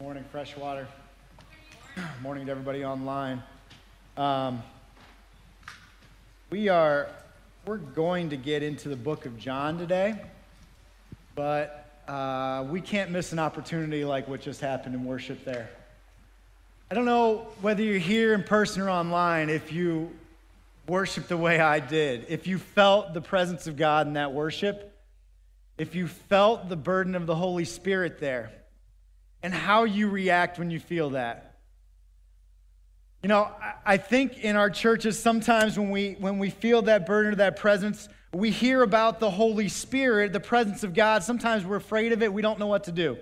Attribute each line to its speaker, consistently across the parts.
Speaker 1: Morning, Freshwater. Morning to everybody online. Um, we are we're going to get into the book of John today, but uh, we can't miss an opportunity like what just happened in worship there. I don't know whether you're here in person or online. If you worship the way I did, if you felt the presence of God in that worship, if you felt the burden of the Holy Spirit there and how you react when you feel that. You know, I think in our churches, sometimes when we, when we feel that burden or that presence, we hear about the Holy Spirit, the presence of God. Sometimes we're afraid of it, we don't know what to do.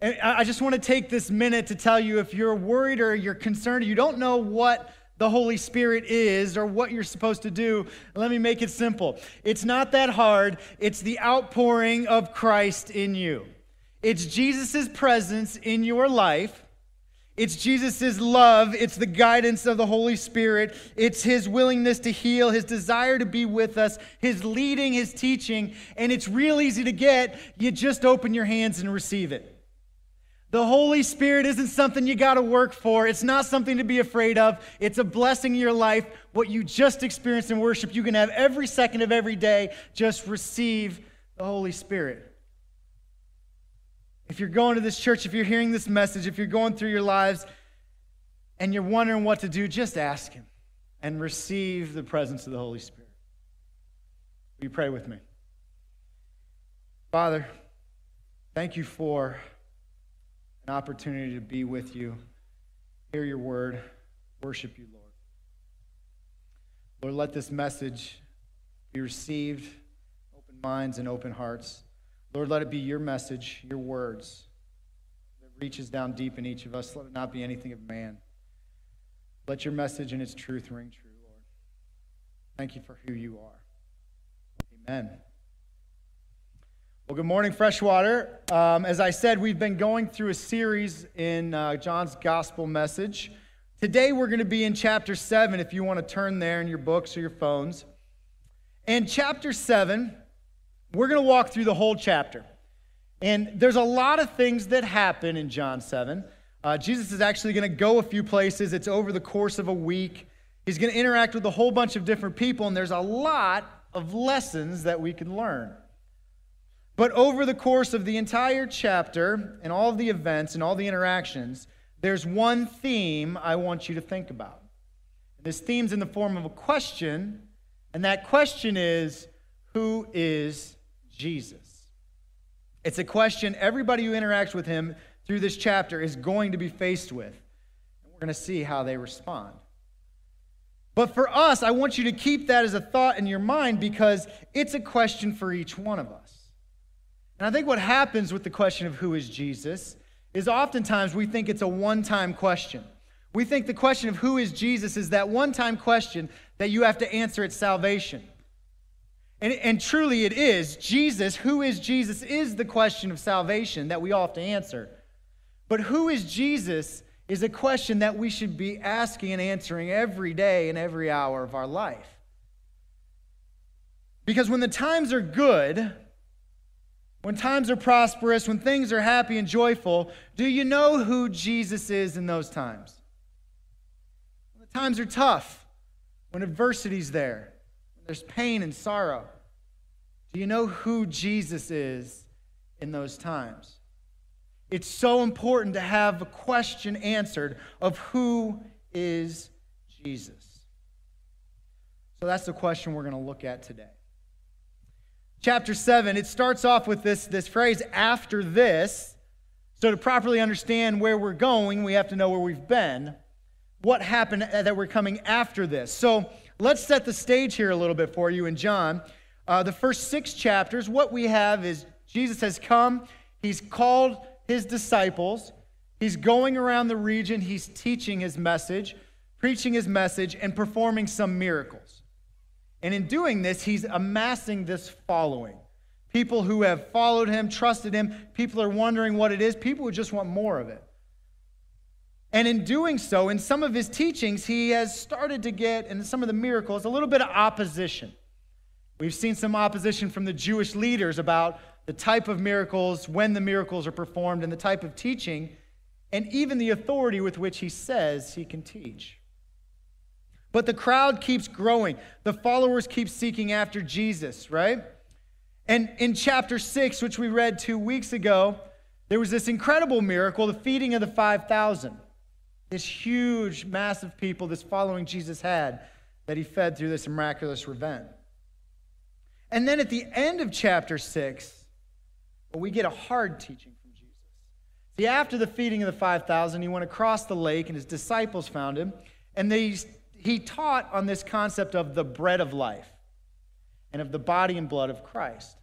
Speaker 1: And I just want to take this minute to tell you if you're worried or you're concerned, you don't know what the Holy Spirit is or what you're supposed to do, let me make it simple. It's not that hard, it's the outpouring of Christ in you. It's Jesus' presence in your life. It's Jesus' love. It's the guidance of the Holy Spirit. It's his willingness to heal, his desire to be with us, his leading, his teaching. And it's real easy to get. You just open your hands and receive it. The Holy Spirit isn't something you got to work for. It's not something to be afraid of. It's a blessing in your life. What you just experienced in worship, you can have every second of every day. Just receive the Holy Spirit. If you're going to this church, if you're hearing this message, if you're going through your lives and you're wondering what to do, just ask Him and receive the presence of the Holy Spirit. Will you pray with me? Father, thank you for an opportunity to be with you, hear your word, worship you, Lord. Lord, let this message be received, open minds and open hearts. Lord, let it be your message, your words that reaches down deep in each of us. Let it not be anything of man. Let your message and its truth ring true, Lord. Thank you for who you are. Amen. Well, good morning, Freshwater. Um, as I said, we've been going through a series in uh, John's gospel message. Today, we're going to be in chapter 7, if you want to turn there in your books or your phones. And chapter 7 we're going to walk through the whole chapter. And there's a lot of things that happen in John 7. Uh, Jesus is actually going to go a few places. It's over the course of a week. He's going to interact with a whole bunch of different people, and there's a lot of lessons that we can learn. But over the course of the entire chapter and all of the events and all the interactions, there's one theme I want you to think about. This theme's in the form of a question, and that question is Who is Jesus? It's a question everybody who interacts with him through this chapter is going to be faced with. And we're going to see how they respond. But for us, I want you to keep that as a thought in your mind because it's a question for each one of us. And I think what happens with the question of who is Jesus is oftentimes we think it's a one time question. We think the question of who is Jesus is that one time question that you have to answer at salvation. And, and truly, it is. Jesus, who is Jesus, is the question of salvation that we all have to answer. But who is Jesus is a question that we should be asking and answering every day and every hour of our life. Because when the times are good, when times are prosperous, when things are happy and joyful, do you know who Jesus is in those times? When the times are tough, when adversity's there, there's pain and sorrow. Do you know who Jesus is in those times? It's so important to have a question answered of who is Jesus. So that's the question we're going to look at today. Chapter 7, it starts off with this, this phrase, after this. So, to properly understand where we're going, we have to know where we've been. What happened uh, that we're coming after this? So, let's set the stage here a little bit for you in John. Uh, the first six chapters, what we have is Jesus has come, he's called his disciples, he's going around the region, he's teaching his message, preaching his message, and performing some miracles. And in doing this, he's amassing this following. People who have followed him, trusted him, people are wondering what it is, people who just want more of it. And in doing so, in some of his teachings, he has started to get, in some of the miracles, a little bit of opposition. We've seen some opposition from the Jewish leaders about the type of miracles, when the miracles are performed, and the type of teaching, and even the authority with which he says he can teach. But the crowd keeps growing. The followers keep seeking after Jesus, right? And in chapter 6, which we read two weeks ago, there was this incredible miracle, the feeding of the 5,000. This huge mass of people this following Jesus had that he fed through this miraculous event. And then at the end of chapter 6, well, we get a hard teaching from Jesus. See, after the feeding of the 5,000, he went across the lake and his disciples found him, and they, he taught on this concept of the bread of life and of the body and blood of Christ.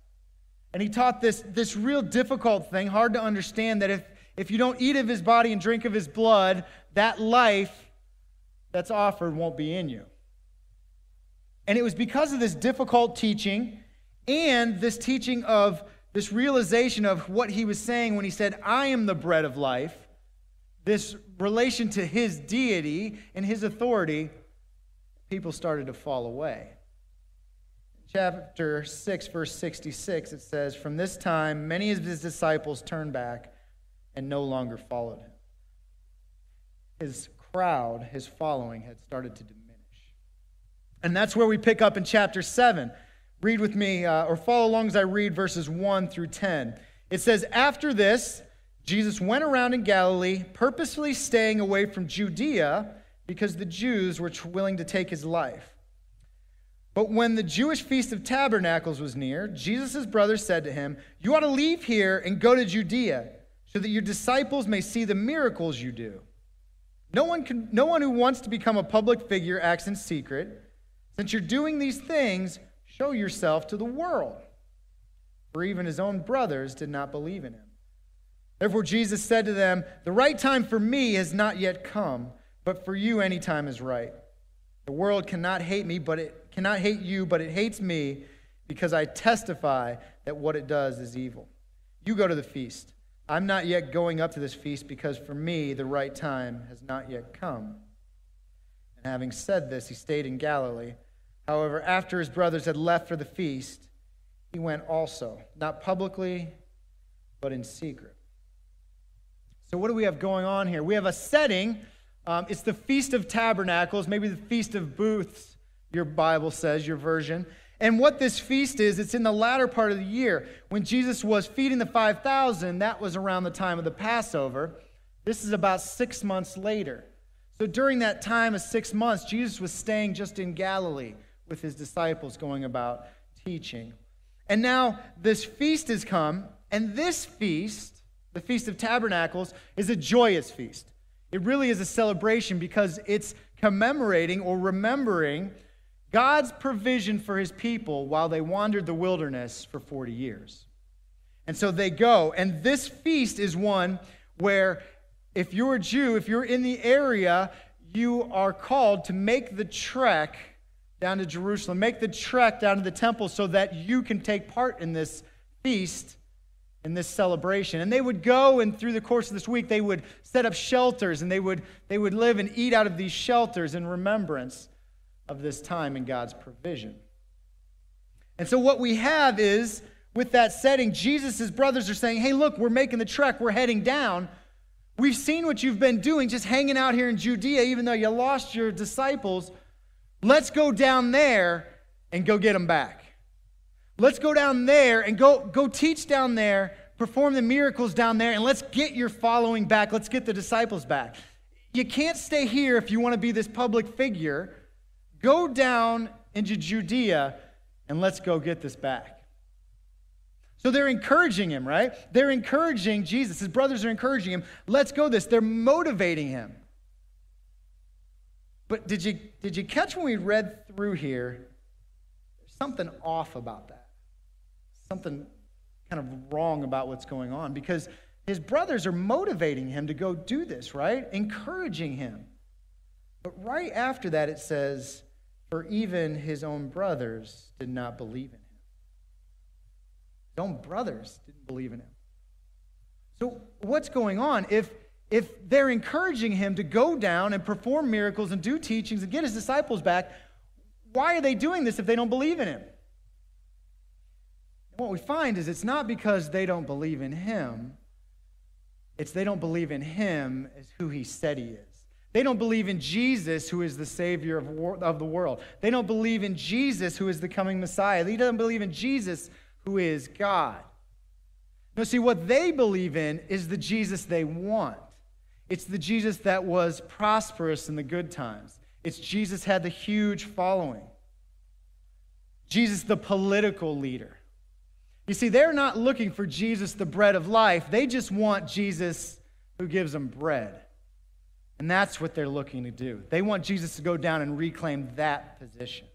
Speaker 1: And he taught this, this real difficult thing, hard to understand, that if, if you don't eat of his body and drink of his blood, that life that's offered won't be in you. And it was because of this difficult teaching and this teaching of this realization of what he was saying when he said, I am the bread of life, this relation to his deity and his authority, people started to fall away chapter 6, verse 66, it says, From this time, many of his disciples turned back and no longer followed him. His crowd, his following, had started to diminish. And that's where we pick up in chapter 7. Read with me, uh, or follow along as I read verses 1 through 10. It says, After this, Jesus went around in Galilee, purposefully staying away from Judea because the Jews were willing to take his life. But when the Jewish feast of tabernacles was near, Jesus' brother said to him, You ought to leave here and go to Judea, so that your disciples may see the miracles you do. No one, can, no one who wants to become a public figure acts in secret. Since you're doing these things, show yourself to the world. For even his own brothers did not believe in him. Therefore, Jesus said to them, The right time for me has not yet come, but for you any time is right. The world cannot hate me, but it cannot hate you, but it hates me because I testify that what it does is evil. You go to the feast. I'm not yet going up to this feast because for me the right time has not yet come. And having said this, he stayed in Galilee. However, after his brothers had left for the feast, he went also, not publicly, but in secret. So, what do we have going on here? We have a setting. Um, it's the Feast of Tabernacles, maybe the Feast of Booths your Bible says, your version. And what this feast is, it's in the latter part of the year. When Jesus was feeding the 5,000, that was around the time of the Passover. This is about six months later. So during that time of six months, Jesus was staying just in Galilee with his disciples going about teaching. And now this feast has come, and this feast, the Feast of Tabernacles, is a joyous feast. It really is a celebration because it's commemorating or remembering God's provision for his people while they wandered the wilderness for 40 years. And so they go. And this feast is one where, if you're a Jew, if you're in the area, you are called to make the trek down to Jerusalem, make the trek down to the temple so that you can take part in this feast, in this celebration. And they would go, and through the course of this week, they would set up shelters and they would, they would live and eat out of these shelters in remembrance of this time in God's provision. And so, what we have is, with that setting, Jesus' brothers are saying, Hey, look, we're making the trek, we're heading down. We've seen what you've been doing, just hanging out here in Judea, even though you lost your disciples. Let's go down there and go get them back. Let's go down there and go, go teach down there, perform the miracles down there, and let's get your following back. Let's get the disciples back. You can't stay here if you want to be this public figure. Go down into Judea and let's go get this back. So they're encouraging him, right? They're encouraging Jesus. His brothers are encouraging him. Let's go this. They're motivating him. But did you, did you catch when we read through here? There's something off about that. Something kind of wrong about what's going on because his brothers are motivating him to go do this, right? Encouraging him. But right after that, it says, for even his own brothers did not believe in him. His own brothers didn't believe in him. So, what's going on? If, if they're encouraging him to go down and perform miracles and do teachings and get his disciples back, why are they doing this if they don't believe in him? what we find is it's not because they don't believe in him, it's they don't believe in him as who he said he is. They don't believe in Jesus, who is the Savior of, of the world. They don't believe in Jesus, who is the coming Messiah. They don't believe in Jesus, who is God. No, see, what they believe in is the Jesus they want. It's the Jesus that was prosperous in the good times. It's Jesus had the huge following. Jesus, the political leader. You see, they're not looking for Jesus, the bread of life. They just want Jesus who gives them bread. And that's what they're looking to do. They want Jesus to go down and reclaim that position.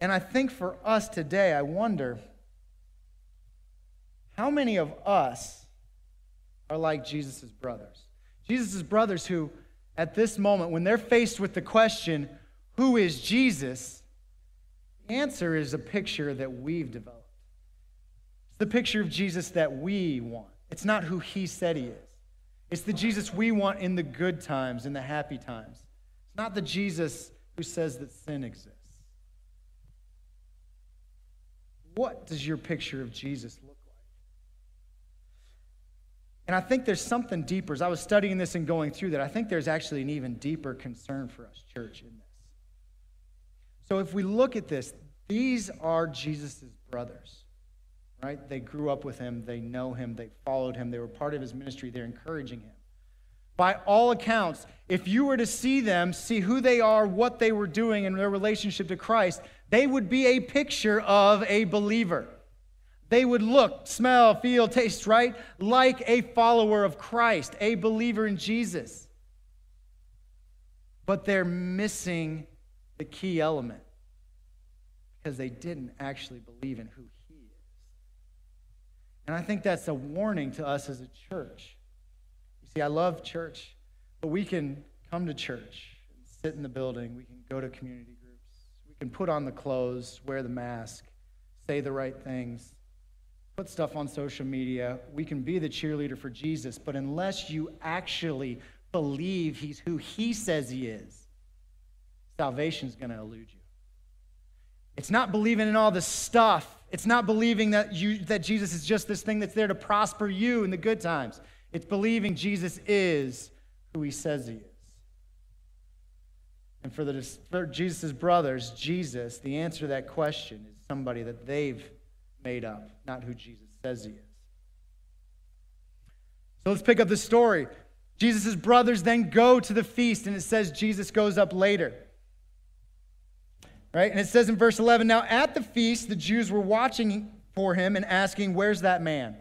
Speaker 1: And I think for us today, I wonder how many of us are like Jesus' brothers? Jesus' brothers who, at this moment, when they're faced with the question, who is Jesus? The answer is a picture that we've developed. It's the picture of Jesus that we want. It's not who he said he is. It's the Jesus we want in the good times, in the happy times. It's not the Jesus who says that sin exists. What does your picture of Jesus look like? And I think there's something deeper. As I was studying this and going through that, I think there's actually an even deeper concern for us, church, in this. So if we look at this, these are Jesus' brothers, right? They grew up with him, they know him, they followed him, they were part of his ministry, they're encouraging him. By all accounts, if you were to see them, see who they are, what they were doing in their relationship to Christ, they would be a picture of a believer. They would look, smell, feel, taste, right? Like a follower of Christ, a believer in Jesus. But they're missing the key element because they didn't actually believe in who He. And I think that's a warning to us as a church. You see, I love church, but we can come to church, sit in the building, we can go to community groups, we can put on the clothes, wear the mask, say the right things, put stuff on social media. We can be the cheerleader for Jesus, but unless you actually believe he's who he says he is, salvation is going to elude you. It's not believing in all the stuff. It's not believing that, you, that Jesus is just this thing that's there to prosper you in the good times. It's believing Jesus is who he says he is. And for, the, for Jesus' brothers, Jesus, the answer to that question is somebody that they've made up, not who Jesus says he is. So let's pick up the story. Jesus' brothers then go to the feast, and it says Jesus goes up later. Right? And it says in verse 11 Now at the feast, the Jews were watching for him and asking, Where's that man?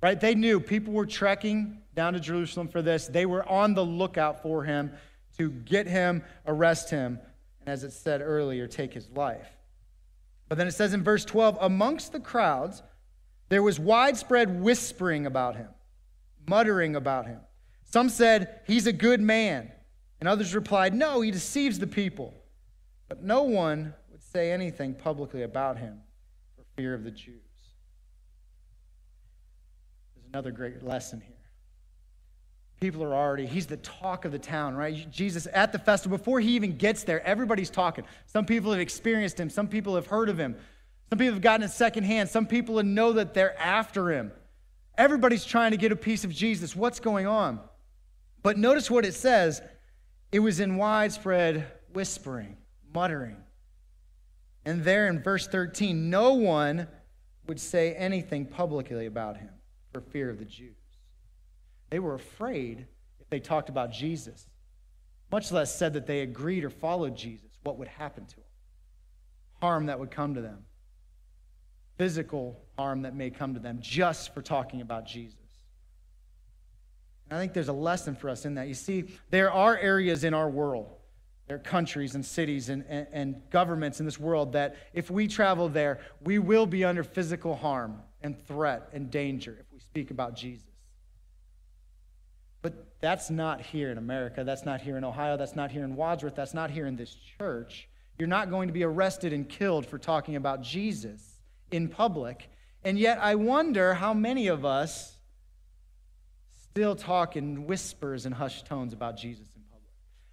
Speaker 1: Right? They knew people were trekking down to Jerusalem for this, they were on the lookout for him to get him, arrest him, and as it said earlier, take his life. But then it says in verse 12 amongst the crowds, there was widespread whispering about him, muttering about him. Some said, He's a good man. And others replied, No, he deceives the people. But no one would say anything publicly about him for fear of the Jews. There's another great lesson here. People are already, he's the talk of the town, right? Jesus at the festival, before he even gets there, everybody's talking. Some people have experienced him, some people have heard of him, some people have gotten it secondhand, some people know that they're after him. Everybody's trying to get a piece of Jesus. What's going on? But notice what it says it was in widespread whispering, muttering. And there in verse 13, no one would say anything publicly about him for fear of the Jews. They were afraid if they talked about Jesus, much less said that they agreed or followed Jesus, what would happen to them? Harm that would come to them, physical harm that may come to them just for talking about Jesus. I think there's a lesson for us in that. You see, there are areas in our world, there are countries and cities and, and, and governments in this world that if we travel there, we will be under physical harm and threat and danger if we speak about Jesus. But that's not here in America. That's not here in Ohio. That's not here in Wadsworth. That's not here in this church. You're not going to be arrested and killed for talking about Jesus in public. And yet, I wonder how many of us still talk in whispers and hushed tones about Jesus in public.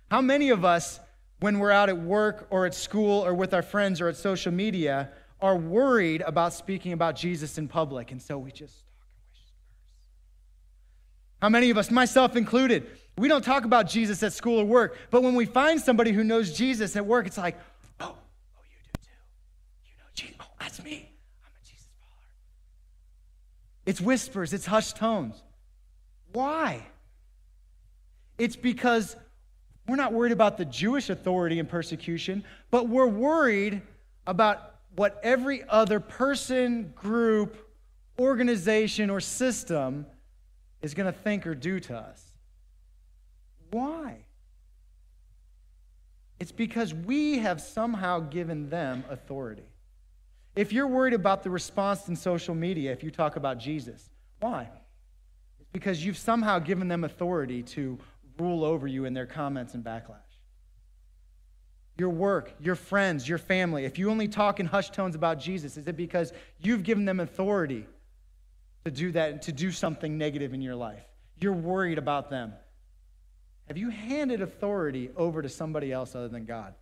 Speaker 1: How many of us when we're out at work or at school or with our friends or at social media, are worried about speaking about Jesus in public. And so we just. How many of us, myself included, we don't talk about Jesus at school or work, but when we find somebody who knows Jesus at work, it's like, oh, oh, you do too. You know Jesus. Oh, that's me. I'm a Jesus follower. It's whispers, it's hushed tones. Why? It's because we're not worried about the Jewish authority and persecution, but we're worried about what every other person, group, organization, or system is going to think or do to us. Why? It's because we have somehow given them authority. If you're worried about the response in social media if you talk about Jesus, why? It's because you've somehow given them authority to rule over you in their comments and backlash. Your work, your friends, your family, if you only talk in hushed tones about Jesus, is it because you've given them authority to do that, and to do something negative in your life? You're worried about them. Have you handed authority over to somebody else other than God?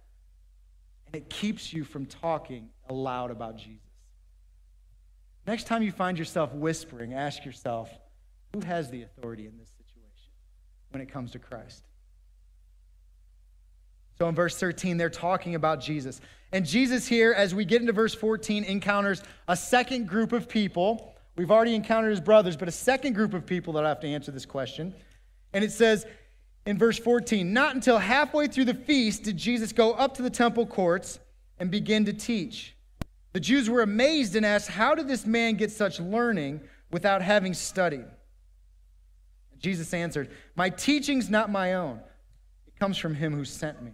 Speaker 1: And it keeps you from talking aloud about Jesus. Next time you find yourself whispering, ask yourself, who has the authority in this when it comes to Christ? So in verse 13, they're talking about Jesus. And Jesus here, as we get into verse 14, encounters a second group of people. We've already encountered his brothers, but a second group of people that have to answer this question. And it says, in verse 14 Not until halfway through the feast did Jesus go up to the temple courts and begin to teach. The Jews were amazed and asked, How did this man get such learning without having studied? Jesus answered, My teaching's not my own, it comes from him who sent me.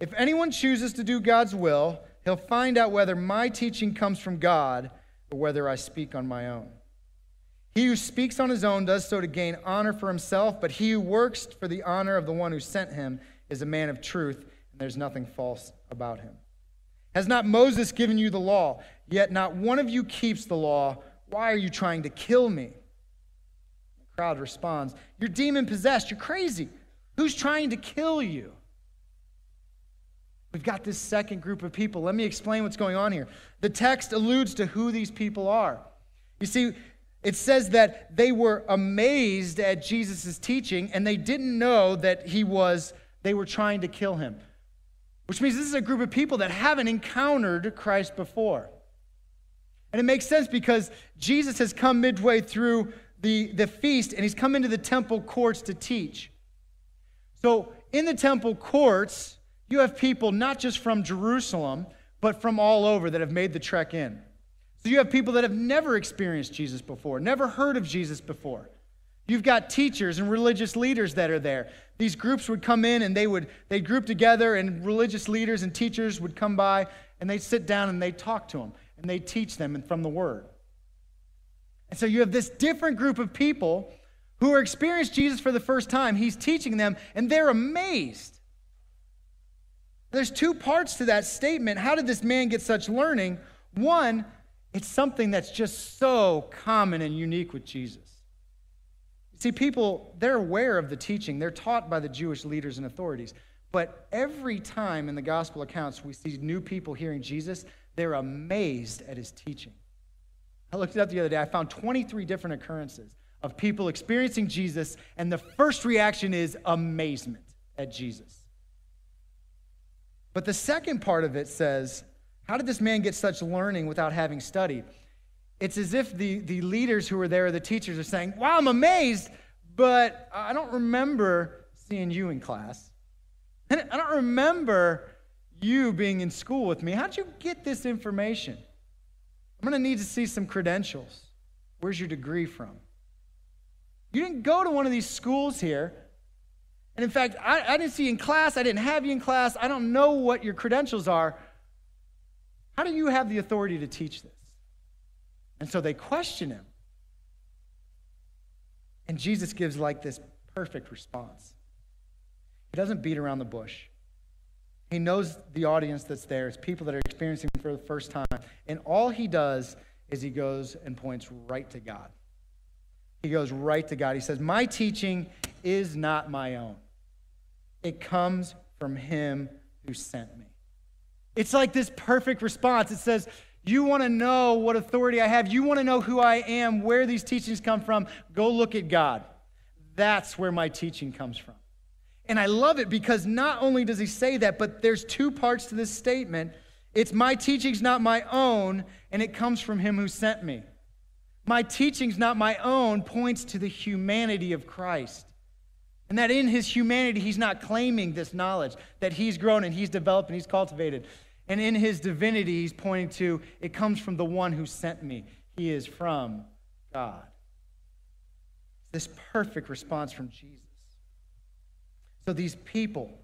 Speaker 1: If anyone chooses to do God's will, he'll find out whether my teaching comes from God or whether I speak on my own. He who speaks on his own does so to gain honor for himself, but he who works for the honor of the one who sent him is a man of truth, and there's nothing false about him. Has not Moses given you the law? Yet not one of you keeps the law. Why are you trying to kill me? Crowd responds, You're demon possessed. You're crazy. Who's trying to kill you? We've got this second group of people. Let me explain what's going on here. The text alludes to who these people are. You see, it says that they were amazed at Jesus' teaching and they didn't know that he was, they were trying to kill him. Which means this is a group of people that haven't encountered Christ before. And it makes sense because Jesus has come midway through the, the feast and he's come into the temple courts to teach. So in the temple courts, you have people not just from Jerusalem, but from all over that have made the trek in. So you have people that have never experienced Jesus before, never heard of Jesus before. You've got teachers and religious leaders that are there. These groups would come in and they would they'd group together and religious leaders and teachers would come by and they'd sit down and they'd talk to them and they'd teach them from the word. And so you have this different group of people who are experiencing Jesus for the first time. He's teaching them and they're amazed. There's two parts to that statement. How did this man get such learning? One, it's something that's just so common and unique with Jesus. See, people, they're aware of the teaching, they're taught by the Jewish leaders and authorities. But every time in the gospel accounts we see new people hearing Jesus, they're amazed at his teaching. I looked it up the other day. I found 23 different occurrences of people experiencing Jesus, and the first reaction is amazement at Jesus. But the second part of it says, how did this man get such learning without having studied? It's as if the, the leaders who were there, the teachers, are saying, Wow, I'm amazed, but I don't remember seeing you in class. I don't remember you being in school with me. How'd you get this information? I'm going to need to see some credentials. Where's your degree from? You didn't go to one of these schools here. And in fact, I, I didn't see you in class. I didn't have you in class. I don't know what your credentials are. How do you have the authority to teach this? And so they question him. And Jesus gives like this perfect response. He doesn't beat around the bush. He knows the audience that's there. It's people that are experiencing for the first time. And all he does is he goes and points right to God. He goes right to God. He says, My teaching is not my own, it comes from him who sent me. It's like this perfect response. It says, You want to know what authority I have, you want to know who I am, where these teachings come from, go look at God. That's where my teaching comes from. And I love it because not only does he say that, but there's two parts to this statement. It's my teaching's not my own, and it comes from him who sent me. My teaching's not my own points to the humanity of Christ. And that in his humanity, he's not claiming this knowledge, that he's grown and he's developed and he's cultivated. And in his divinity, he's pointing to it comes from the one who sent me. He is from God. This perfect response from Jesus. So these people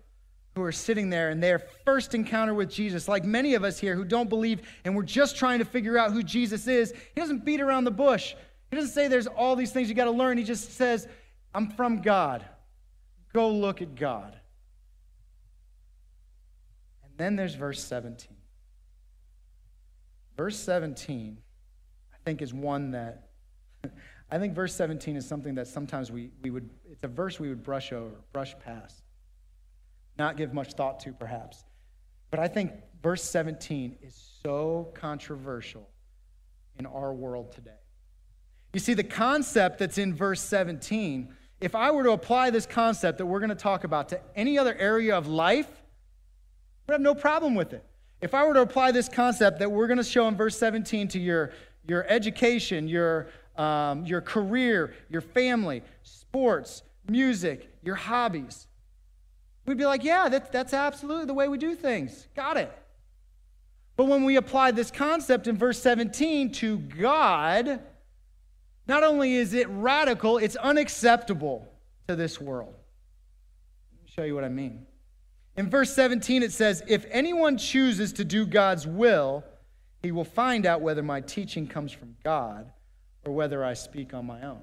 Speaker 1: who are sitting there in their first encounter with Jesus, like many of us here who don't believe and we're just trying to figure out who Jesus is, he doesn't beat around the bush. He doesn't say there's all these things you got to learn. He just says, I'm from God. Go look at God. And then there's verse 17. Verse 17, I think, is one that I think verse 17 is something that sometimes we, we would, it's a verse we would brush over, brush past, not give much thought to, perhaps. But I think verse 17 is so controversial in our world today. You see, the concept that's in verse 17, if I were to apply this concept that we're going to talk about to any other area of life, I would have no problem with it. If I were to apply this concept that we're going to show in verse 17 to your, your education, your um, your career, your family, sports, music, your hobbies. We'd be like, yeah, that, that's absolutely the way we do things. Got it. But when we apply this concept in verse 17 to God, not only is it radical, it's unacceptable to this world. Let me show you what I mean. In verse 17, it says, If anyone chooses to do God's will, he will find out whether my teaching comes from God or whether I speak on my own.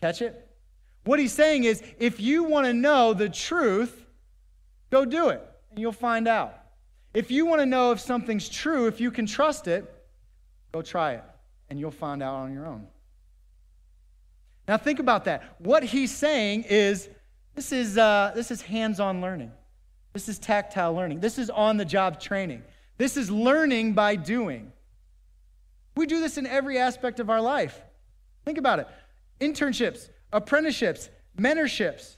Speaker 1: Catch it? What he's saying is if you want to know the truth, go do it, and you'll find out. If you want to know if something's true, if you can trust it, go try it, and you'll find out on your own. Now think about that. What he's saying is this is, uh, this is hands-on learning. This is tactile learning. This is on-the-job training. This is learning by doing. We do this in every aspect of our life. Think about it internships, apprenticeships, mentorships.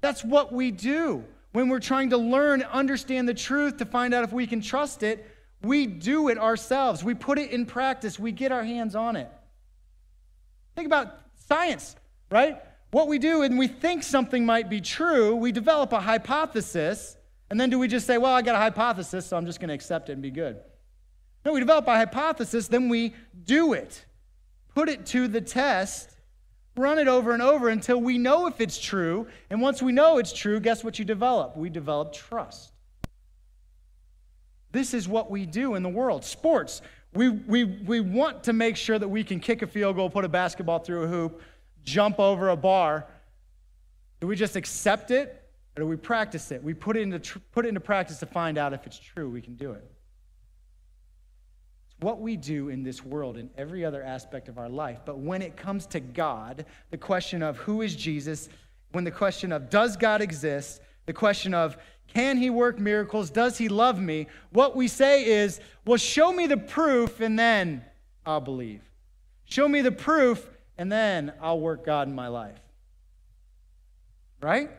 Speaker 1: That's what we do when we're trying to learn, understand the truth to find out if we can trust it. We do it ourselves. We put it in practice. We get our hands on it. Think about science, right? What we do and we think something might be true, we develop a hypothesis, and then do we just say, well, I got a hypothesis, so I'm just going to accept it and be good? No, we develop a hypothesis, then we do it, put it to the test, run it over and over until we know if it's true. And once we know it's true, guess what you develop? We develop trust. This is what we do in the world. Sports, we, we, we want to make sure that we can kick a field goal, put a basketball through a hoop, jump over a bar. Do we just accept it or do we practice it? We put it into, put it into practice to find out if it's true we can do it what we do in this world in every other aspect of our life. But when it comes to God, the question of who is Jesus, when the question of does God exist, the question of can he work miracles, does he love me, what we say is, well, show me the proof and then I'll believe. Show me the proof and then I'll work God in my life. Right?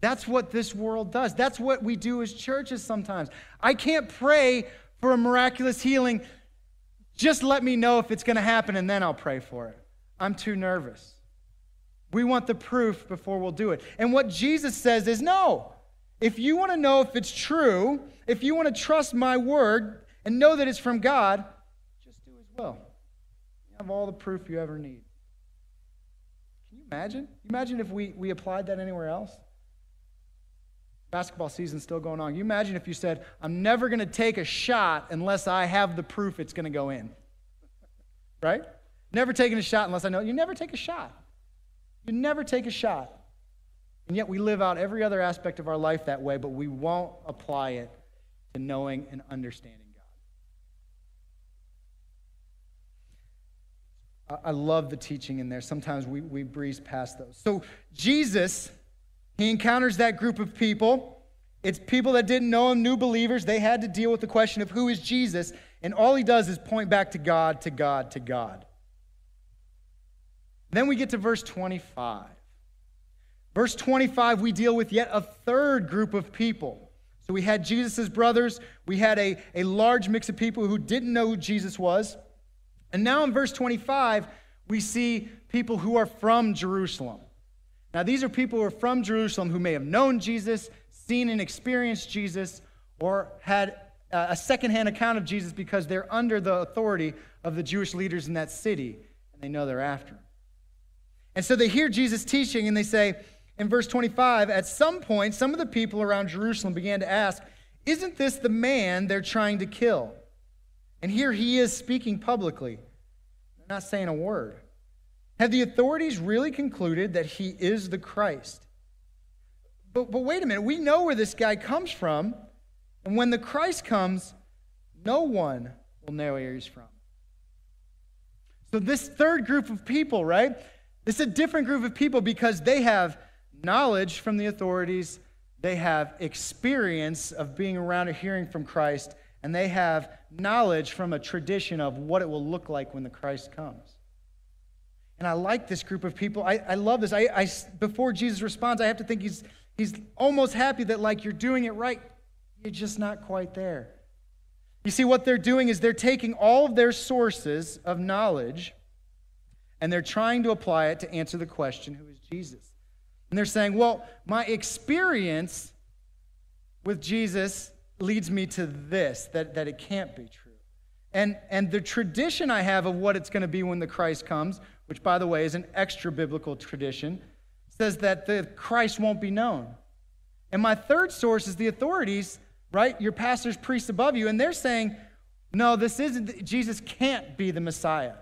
Speaker 1: That's what this world does. That's what we do as churches sometimes. I can't pray for a miraculous healing just let me know if it's going to happen and then I'll pray for it. I'm too nervous. We want the proof before we'll do it. And what Jesus says is no. If you want to know if it's true, if you want to trust my word and know that it's from God, just do his will. You have all the proof you ever need. Can you imagine? Imagine if we, we applied that anywhere else? Basketball season's still going on. you imagine if you said, I'm never going to take a shot unless I have the proof it's going to go in? Right? Never taking a shot unless I know. You never take a shot. You never take a shot. And yet we live out every other aspect of our life that way, but we won't apply it to knowing and understanding God. I love the teaching in there. Sometimes we, we breeze past those. So Jesus he encounters that group of people, It's people that didn't know him, new believers. They had to deal with the question of who is Jesus, and all he does is point back to God, to God, to God. Then we get to verse 25. Verse 25, we deal with yet a third group of people. So we had Jesus' brothers, we had a, a large mix of people who didn't know who Jesus was. And now in verse 25, we see people who are from Jerusalem. Now, these are people who are from Jerusalem who may have known Jesus, seen and experienced Jesus, or had uh, a secondhand account of Jesus because they're under the authority of the Jewish leaders in that city and they know they're after him. And so they hear Jesus teaching and they say, in verse 25, at some point, some of the people around Jerusalem began to ask, Isn't this the man they're trying to kill? And here he is speaking publicly. They're not saying a word. Have the authorities really concluded that he is the Christ? But, but wait a minute, we know where this guy comes from. And when the Christ comes, no one will know where he's from. So, this third group of people, right? This is a different group of people because they have knowledge from the authorities, they have experience of being around or hearing from Christ, and they have knowledge from a tradition of what it will look like when the Christ comes. And I like this group of people. I, I love this. I, I, before Jesus responds, I have to think he's, he's almost happy that, like, you're doing it right. You're just not quite there. You see, what they're doing is they're taking all of their sources of knowledge and they're trying to apply it to answer the question who is Jesus? And they're saying, well, my experience with Jesus leads me to this, that, that it can't be true. And, and the tradition I have of what it's going to be when the Christ comes, which, by the way, is an extra biblical tradition, says that the Christ won't be known. And my third source is the authorities, right? Your pastors, priests above you, and they're saying, no, this isn't, Jesus can't be the Messiah.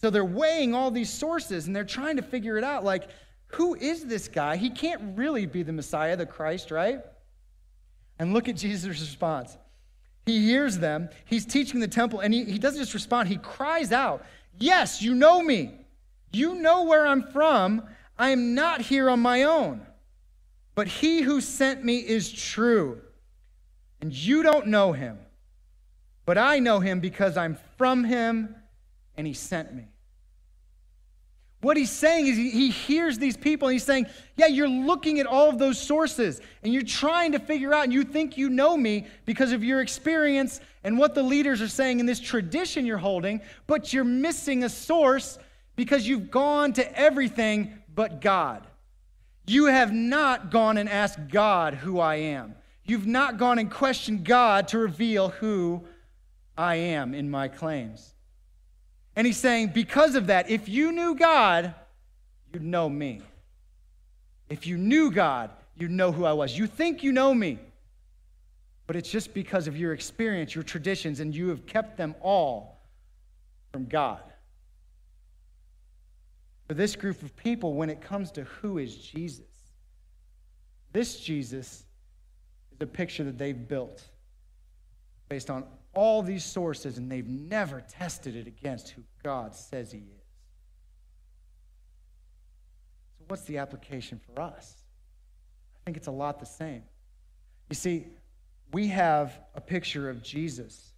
Speaker 1: So they're weighing all these sources and they're trying to figure it out. Like, who is this guy? He can't really be the Messiah, the Christ, right? And look at Jesus' response. He hears them, he's teaching the temple, and he, he doesn't just respond, he cries out, Yes, you know me. You know where I'm from. I am not here on my own. But he who sent me is true. And you don't know him. But I know him because I'm from him and he sent me. What he's saying is he, hears these people and he's saying, Yeah, you're looking at all of those sources and you're trying to figure out, and you think you know me because of your experience and what the leaders are saying in this tradition you're holding, but you're missing a source because you've gone to everything but God. You have not gone and asked God who I am. You've not gone and questioned God to reveal who I am in my claims. And he's saying, because of that, if you knew God, you'd know me. If you knew God, you'd know who I was. You think you know me, but it's just because of your experience, your traditions, and you have kept them all from God. For this group of people, when it comes to who is Jesus, this Jesus is a picture that they've built based on all these sources and they've never tested it against who God says He is. So, what's the application for us? I think it's a lot the same. You see, we have a picture of Jesus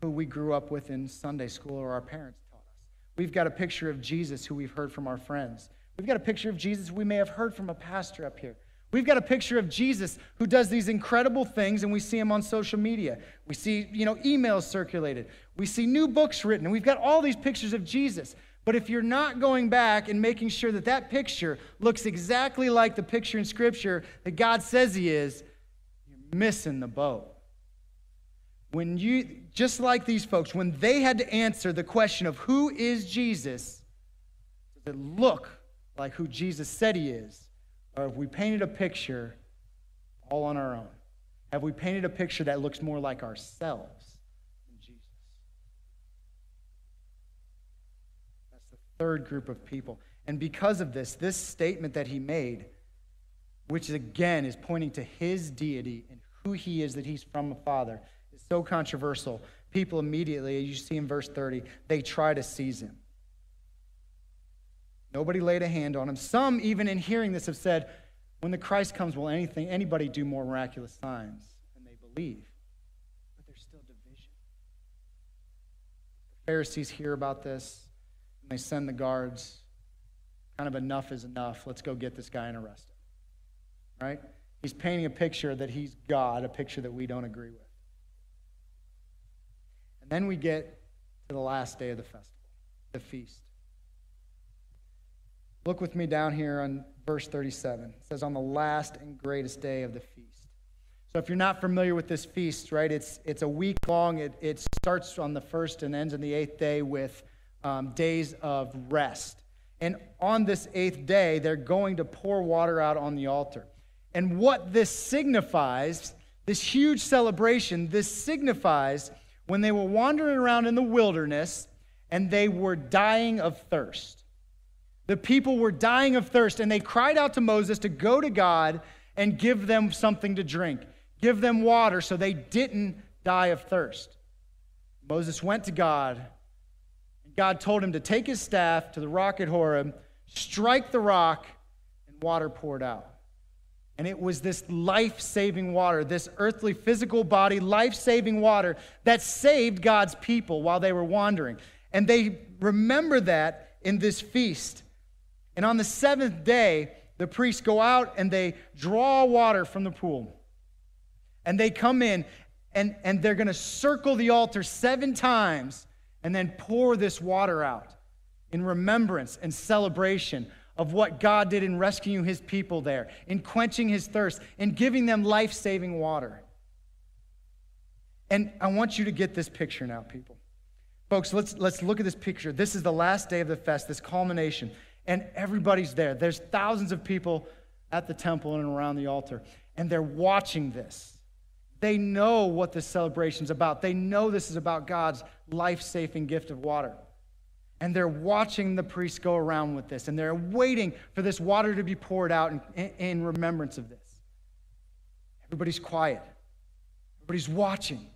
Speaker 1: who we grew up with in Sunday school or our parents taught us. We've got a picture of Jesus who we've heard from our friends. We've got a picture of Jesus we may have heard from a pastor up here. We've got a picture of Jesus who does these incredible things, and we see him on social media. We see, you know, emails circulated. We see new books written, we've got all these pictures of Jesus. But if you're not going back and making sure that that picture looks exactly like the picture in Scripture that God says He is, missing the boat. When you, just like these folks, when they had to answer the question of who is Jesus, does it look like who Jesus said He is? Or have we painted a picture all on our own? Have we painted a picture that looks more like ourselves than Jesus? That's the third group of people. And because of this, this statement that he made, which again is pointing to his deity and who he is, that he's from a father, is so controversial. People immediately, as you see in verse 30, they try to seize him. Nobody laid a hand on him. Some, even in hearing this, have said, When the Christ comes, will anything, anybody do more miraculous signs And they believe? But there's still division. The Pharisees hear about this, and they send the guards. Kind of enough is enough. Let's go get this guy and arrest him. Right? He's painting a picture that he's God, a picture that we don't agree with. And then we get to the last day of the festival, the feast. Look with me down here on verse 37. It says, On the last and greatest day of the feast. So if you're not familiar with this feast, right, it's, it's a week long. It, it starts on the first and ends on the eighth day with um, days of rest. And on this eighth day, they're going to pour water out on the altar. And what this signifies, this huge celebration, this signifies when they were wandering around in the wilderness and they were dying of thirst. The people were dying of thirst, and they cried out to Moses to go to God and give them something to drink, give them water so they didn't die of thirst. Moses went to God, and God told him to take his staff to the rock at Horeb, strike the rock, and water poured out. And it was this life saving water, this earthly physical body, life saving water that saved God's people while they were wandering. And they remember that in this feast. And on the seventh day, the priests go out and they draw water from the pool. And they come in and, and they're going to circle the altar seven times and then pour this water out in remembrance and celebration of what God did in rescuing his people there, in quenching his thirst, in giving them life saving water. And I want you to get this picture now, people. Folks, let's, let's look at this picture. This is the last day of the fest, this culmination and everybody's there. There's thousands of people at the temple and around the altar, and they're watching this. They know what this celebration's about. They know this is about God's life saving gift of water. And they're watching the priests go around with this, and they're waiting for this water to be poured out in, in remembrance of this. Everybody's quiet, everybody's watching.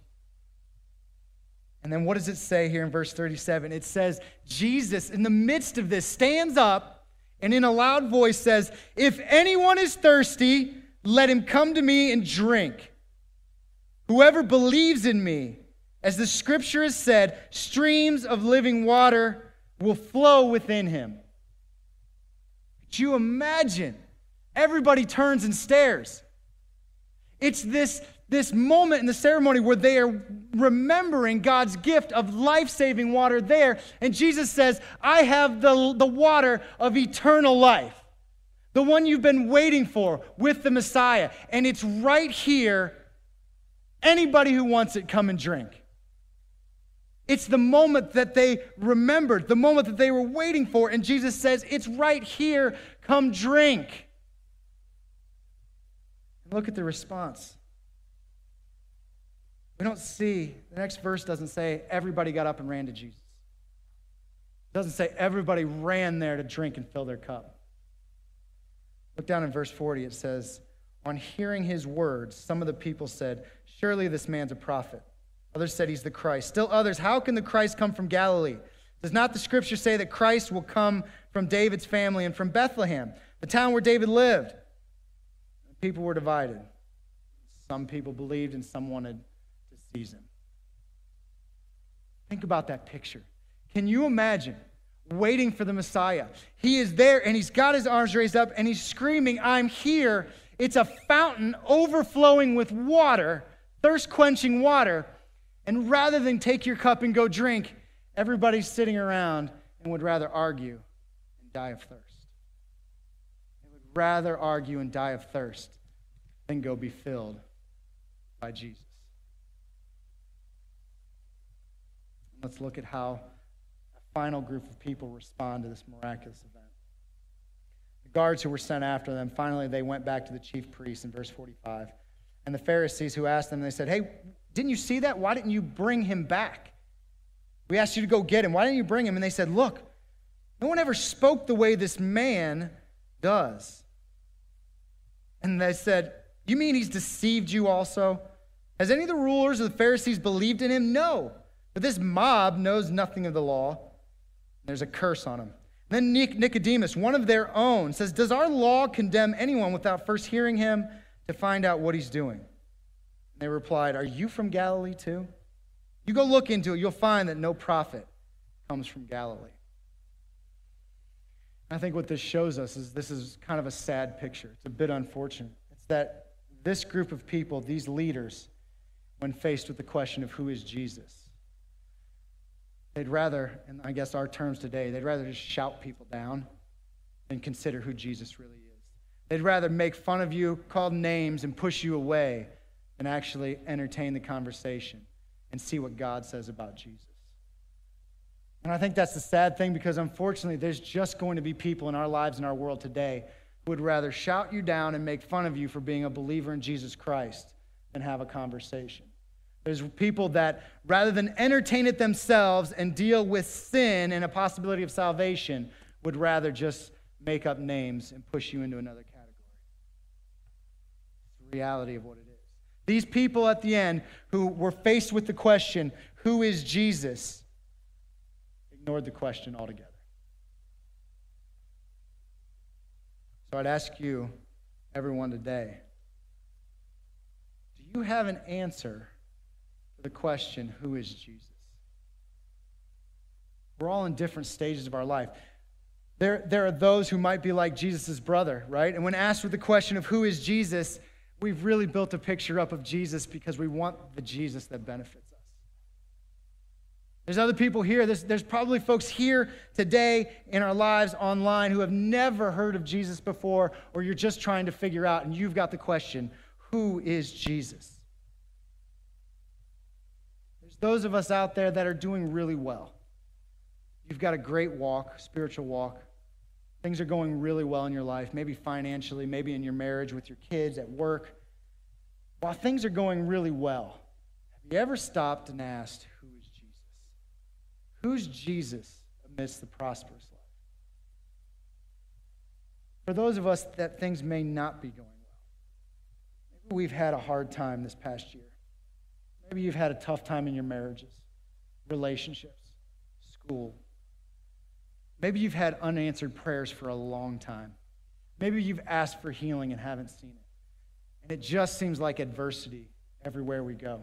Speaker 1: And then what does it say here in verse 37? It says, Jesus, in the midst of this, stands up and in a loud voice says, If anyone is thirsty, let him come to me and drink. Whoever believes in me, as the scripture has said, streams of living water will flow within him. Could you imagine? Everybody turns and stares. It's this this moment in the ceremony where they are remembering God's gift of life saving water there. And Jesus says, I have the, the water of eternal life, the one you've been waiting for with the Messiah. And it's right here. Anybody who wants it, come and drink. It's the moment that they remembered, the moment that they were waiting for. And Jesus says, It's right here. Come drink. And look at the response. We don't see, the next verse doesn't say everybody got up and ran to Jesus. It doesn't say everybody ran there to drink and fill their cup. Look down in verse 40. It says, On hearing his words, some of the people said, Surely this man's a prophet. Others said he's the Christ. Still others, How can the Christ come from Galilee? Does not the scripture say that Christ will come from David's family and from Bethlehem, the town where David lived? People were divided. Some people believed and some wanted seize him. Think about that picture. Can you imagine waiting for the Messiah? He is there and he's got his arms raised up and he's screaming, I'm here. It's a fountain overflowing with water, thirst quenching water. And rather than take your cup and go drink, everybody's sitting around and would rather argue and die of thirst. They would rather argue and die of thirst than go be filled by Jesus. Let's look at how a final group of people respond to this miraculous event. The guards who were sent after them, finally, they went back to the chief priests in verse 45. And the Pharisees who asked them, they said, Hey, didn't you see that? Why didn't you bring him back? We asked you to go get him. Why didn't you bring him? And they said, Look, no one ever spoke the way this man does. And they said, You mean he's deceived you also? Has any of the rulers of the Pharisees believed in him? No. But this mob knows nothing of the law. There's a curse on him. Then Nicodemus, one of their own, says, Does our law condemn anyone without first hearing him to find out what he's doing? They replied, Are you from Galilee too? You go look into it, you'll find that no prophet comes from Galilee. I think what this shows us is this is kind of a sad picture. It's a bit unfortunate. It's that this group of people, these leaders, when faced with the question of who is Jesus, they'd rather, and I guess our terms today, they'd rather just shout people down than consider who Jesus really is. They'd rather make fun of you, call names, and push you away than actually entertain the conversation and see what God says about Jesus. And I think that's the sad thing because unfortunately, there's just going to be people in our lives in our world today who would rather shout you down and make fun of you for being a believer in Jesus Christ than have a conversation. There's people that, rather than entertain it themselves and deal with sin and a possibility of salvation, would rather just make up names and push you into another category. It's the reality of what it is. These people at the end who were faced with the question, Who is Jesus? ignored the question altogether. So I'd ask you, everyone today, do you have an answer for the question, Who is Jesus? We're all in different stages of our life. There, there are those who might be like Jesus' brother, right? And when asked with the question of who is Jesus, we've really built a picture up of Jesus because we want the Jesus that benefits. Us. There's other people here. There's, there's probably folks here today in our lives online who have never heard of Jesus before, or you're just trying to figure out, and you've got the question who is Jesus? There's those of us out there that are doing really well. You've got a great walk, spiritual walk. Things are going really well in your life, maybe financially, maybe in your marriage with your kids, at work. While things are going really well, have you ever stopped and asked, Who's Jesus Who's Jesus amidst the prosperous life? For those of us that things may not be going well, maybe we've had a hard time this past year. Maybe you've had a tough time in your marriages, relationships, school. Maybe you've had unanswered prayers for a long time. Maybe you've asked for healing and haven't seen it. And it just seems like adversity everywhere we go.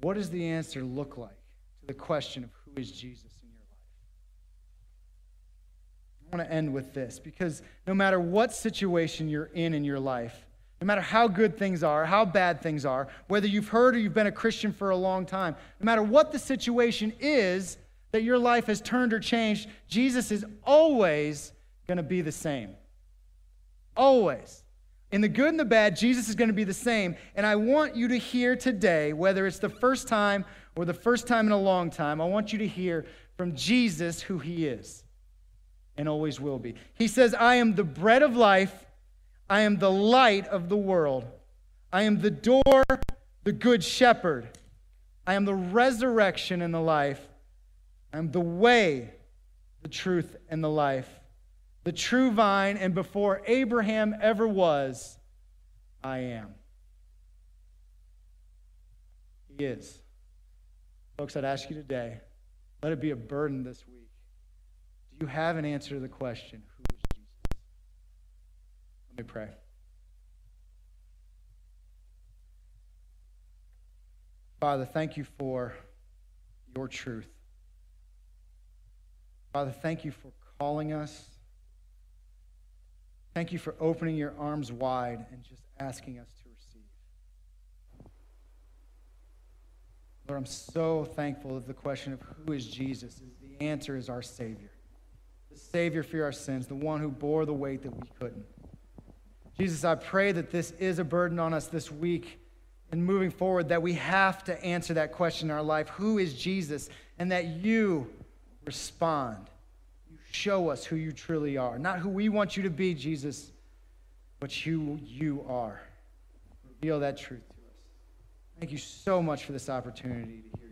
Speaker 1: What does the answer look like? To the question of who is Jesus in your life. I want to end with this because no matter what situation you're in in your life, no matter how good things are, how bad things are, whether you've heard or you've been a Christian for a long time, no matter what the situation is that your life has turned or changed, Jesus is always going to be the same. Always. In the good and the bad, Jesus is going to be the same. And I want you to hear today, whether it's the first time or the first time in a long time, I want you to hear from Jesus who he is and always will be. He says, I am the bread of life, I am the light of the world, I am the door, the good shepherd, I am the resurrection and the life, I am the way, the truth, and the life, the true vine, and before Abraham ever was, I am. He is. Folks, I'd ask you today, let it be a burden this week. Do you have an answer to the question, who is Jesus? Let me pray. Father, thank you for your truth. Father, thank you for calling us. Thank you for opening your arms wide and just asking us to receive. Lord, I'm so thankful that the question of who is Jesus is the answer is our Savior. The Savior for our sins, the one who bore the weight that we couldn't. Jesus, I pray that this is a burden on us this week and moving forward, that we have to answer that question in our life who is Jesus? And that you respond. You show us who you truly are. Not who we want you to be, Jesus, but who you are. Reveal that truth. To us. Thank you so much for this opportunity to hear.